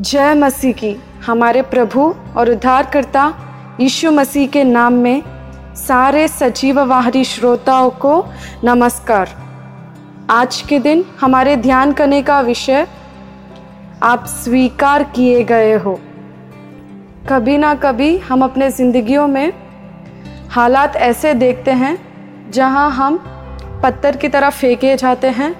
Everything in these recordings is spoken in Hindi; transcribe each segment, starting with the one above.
जय मसीह की। हमारे प्रभु और उद्धारकर्ता यीशु मसीह के नाम में सारे सजीववाहरी श्रोताओं को नमस्कार। आज के दिन हमारे ध्यान करने का विषय, आप स्वीकार किए गए हो। कभी ना कभी हम अपने ज़िंदगियों में हालात ऐसे देखते हैं, जहाँ हम पत्थर की तरह फेंके जाते हैं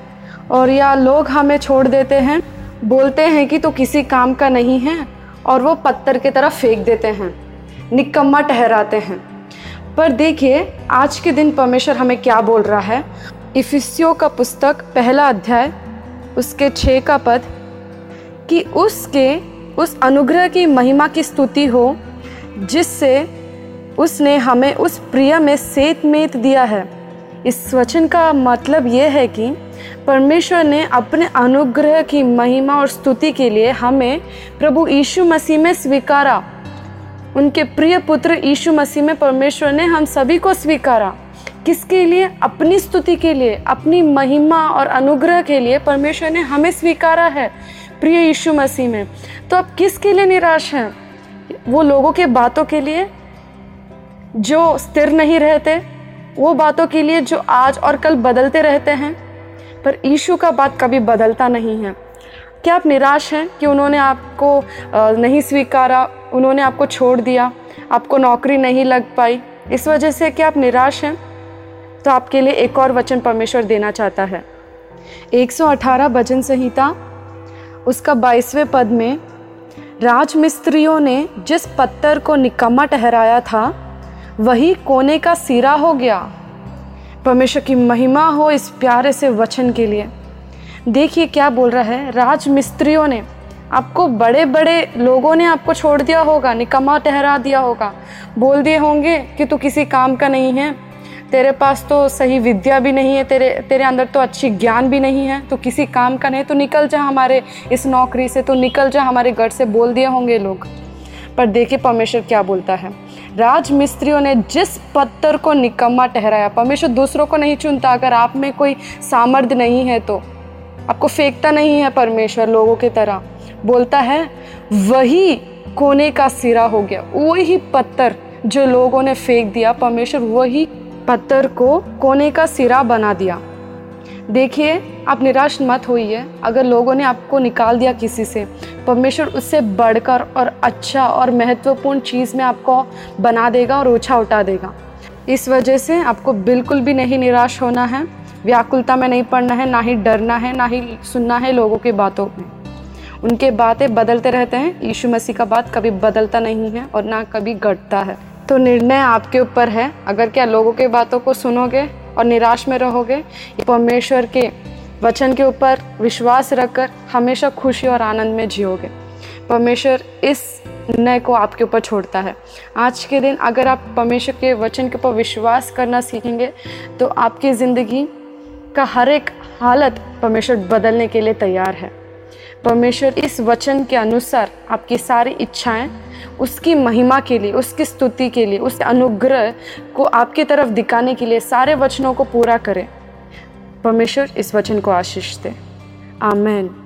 और या लोग हमें छोड़ देते हैं। बोलते हैं कि तो किसी काम का नहीं है और वो पत्थर की तरफ़ फेंक देते हैं, निकम्मा ठहराते हैं। पर देखिए, आज के दिन परमेश्वर हमें क्या बोल रहा है? इफिसियो का पुस्तक पहला अध्याय, उसके छः का पद, कि उसके, उस अनुग्रह की महिमा की स्तुति हो, जिससे उसने हमें उस प्रिय में सेत मेत दिया है। इस वचन का मतलब ये है कि परमेश्वर ने अपने अनुग्रह की महिमा और स्तुति के लिए हमें प्रभु यीशु मसीह में स्वीकारा। उनके प्रिय पुत्र यीशु मसीह में परमेश्वर ने हम सभी को स्वीकारा। किसके लिए? अपनी स्तुति के लिए, अपनी महिमा और अनुग्रह के लिए परमेश्वर ने हमें स्वीकारा है प्रिय यीशु मसीह में। तो अब किसके लिए निराश हैं? वो लोगों के बातों के लिए जो स्थिर नहीं रहते, वो बातों के लिए जो आज और कल बदलते रहते हैं? पर ईशु का बात कभी बदलता नहीं है। क्या आप निराश हैं कि उन्होंने आपको नहीं स्वीकारा? उन्होंने आपको छोड़ दिया, आपको नौकरी नहीं लग पाई। इस वजह से क्या आप निराश हैं? तो आपके लिए एक और वचन परमेश्वर देना चाहता है। 118 भजन संहिता, उसका बाईसवें पद में, राजमिस्त्रियों ने जिस पत्थर को निकम्मा ठहराया था, वही कोने का सिरा हो गया। परमेश्वर की महिमा हो इस प्यारे से वचन के लिए। देखिए क्या बोल रहा है राज मिस्त्रियों ने, आपको बड़े बड़े लोगों ने आपको छोड़ दिया होगा, निकम्मा ठहरा दिया होगा। बोल दिए होंगे कि तू किसी काम का नहीं है, तेरे पास तो सही विद्या भी नहीं है, तेरे तेरे अंदर तो अच्छी ज्ञान भी नहीं है तो किसी काम का नहीं तो निकल जा हमारे इस नौकरी से तो निकल जा हमारे घर से, बोल दिए होंगे लोग। पर देखिए परमेश्वर क्या बोलता है। राज मिस्त्रियों ने जिस पत्थर को निकम्मा ठहराया, परमेश्वर दूसरों को नहीं चुनता। अगर आप में कोई सामर्थ्य नहीं है तो आपको फेंकता नहीं है परमेश्वर लोगों की तरह। बोलता है, वही कोने का सिरा हो गया, वही पत्थर जो लोगों ने फेंक दिया, परमेश्वर वही पत्थर को कोने का सिरा बना दिया। देखिए, आप निराश मत होइए। अगर लोगों ने आपको निकाल दिया किसी से, परमेश्वर उससे बढ़कर और अच्छा और महत्वपूर्ण चीज़ में आपको बना देगा और ऊँचा उठा देगा। इस वजह से आपको बिल्कुल भी नहीं निराश होना है, व्याकुलता में नहीं पड़ना है, ना ही डरना है, ना ही सुनना है लोगों की बातों में। उनके बातें बदलते रहते हैं, यीशु मसीह का बात कभी बदलता नहीं है और ना कभी घटता है। तो निर्णय आपके ऊपर है। अगर क्या लोगों के बातों को सुनोगे और निराश में रहोगे। परमेश्वर के वचन के ऊपर विश्वास रखकर हमेशा खुशी और आनंद में जियोगे। परमेश्वर इस निर्णय को आपके ऊपर छोड़ता है। आज के दिन अगर आप परमेश्वर के वचन के ऊपर विश्वास करना सीखेंगे तो आपकी ज़िंदगी का हर एक हालत परमेश्वर बदलने के लिए तैयार है। परमेश्वर, इस वचन के अनुसार आपकी सारी इच्छाएँ उसकी महिमा के लिए, उसकी स्तुति के लिए उस अनुग्रह को आपकी तरफ़ दिखाने के लिए सारे वचनों को पूरा करें। परमेश्वर इस वचन को आशीष दे। आमेन।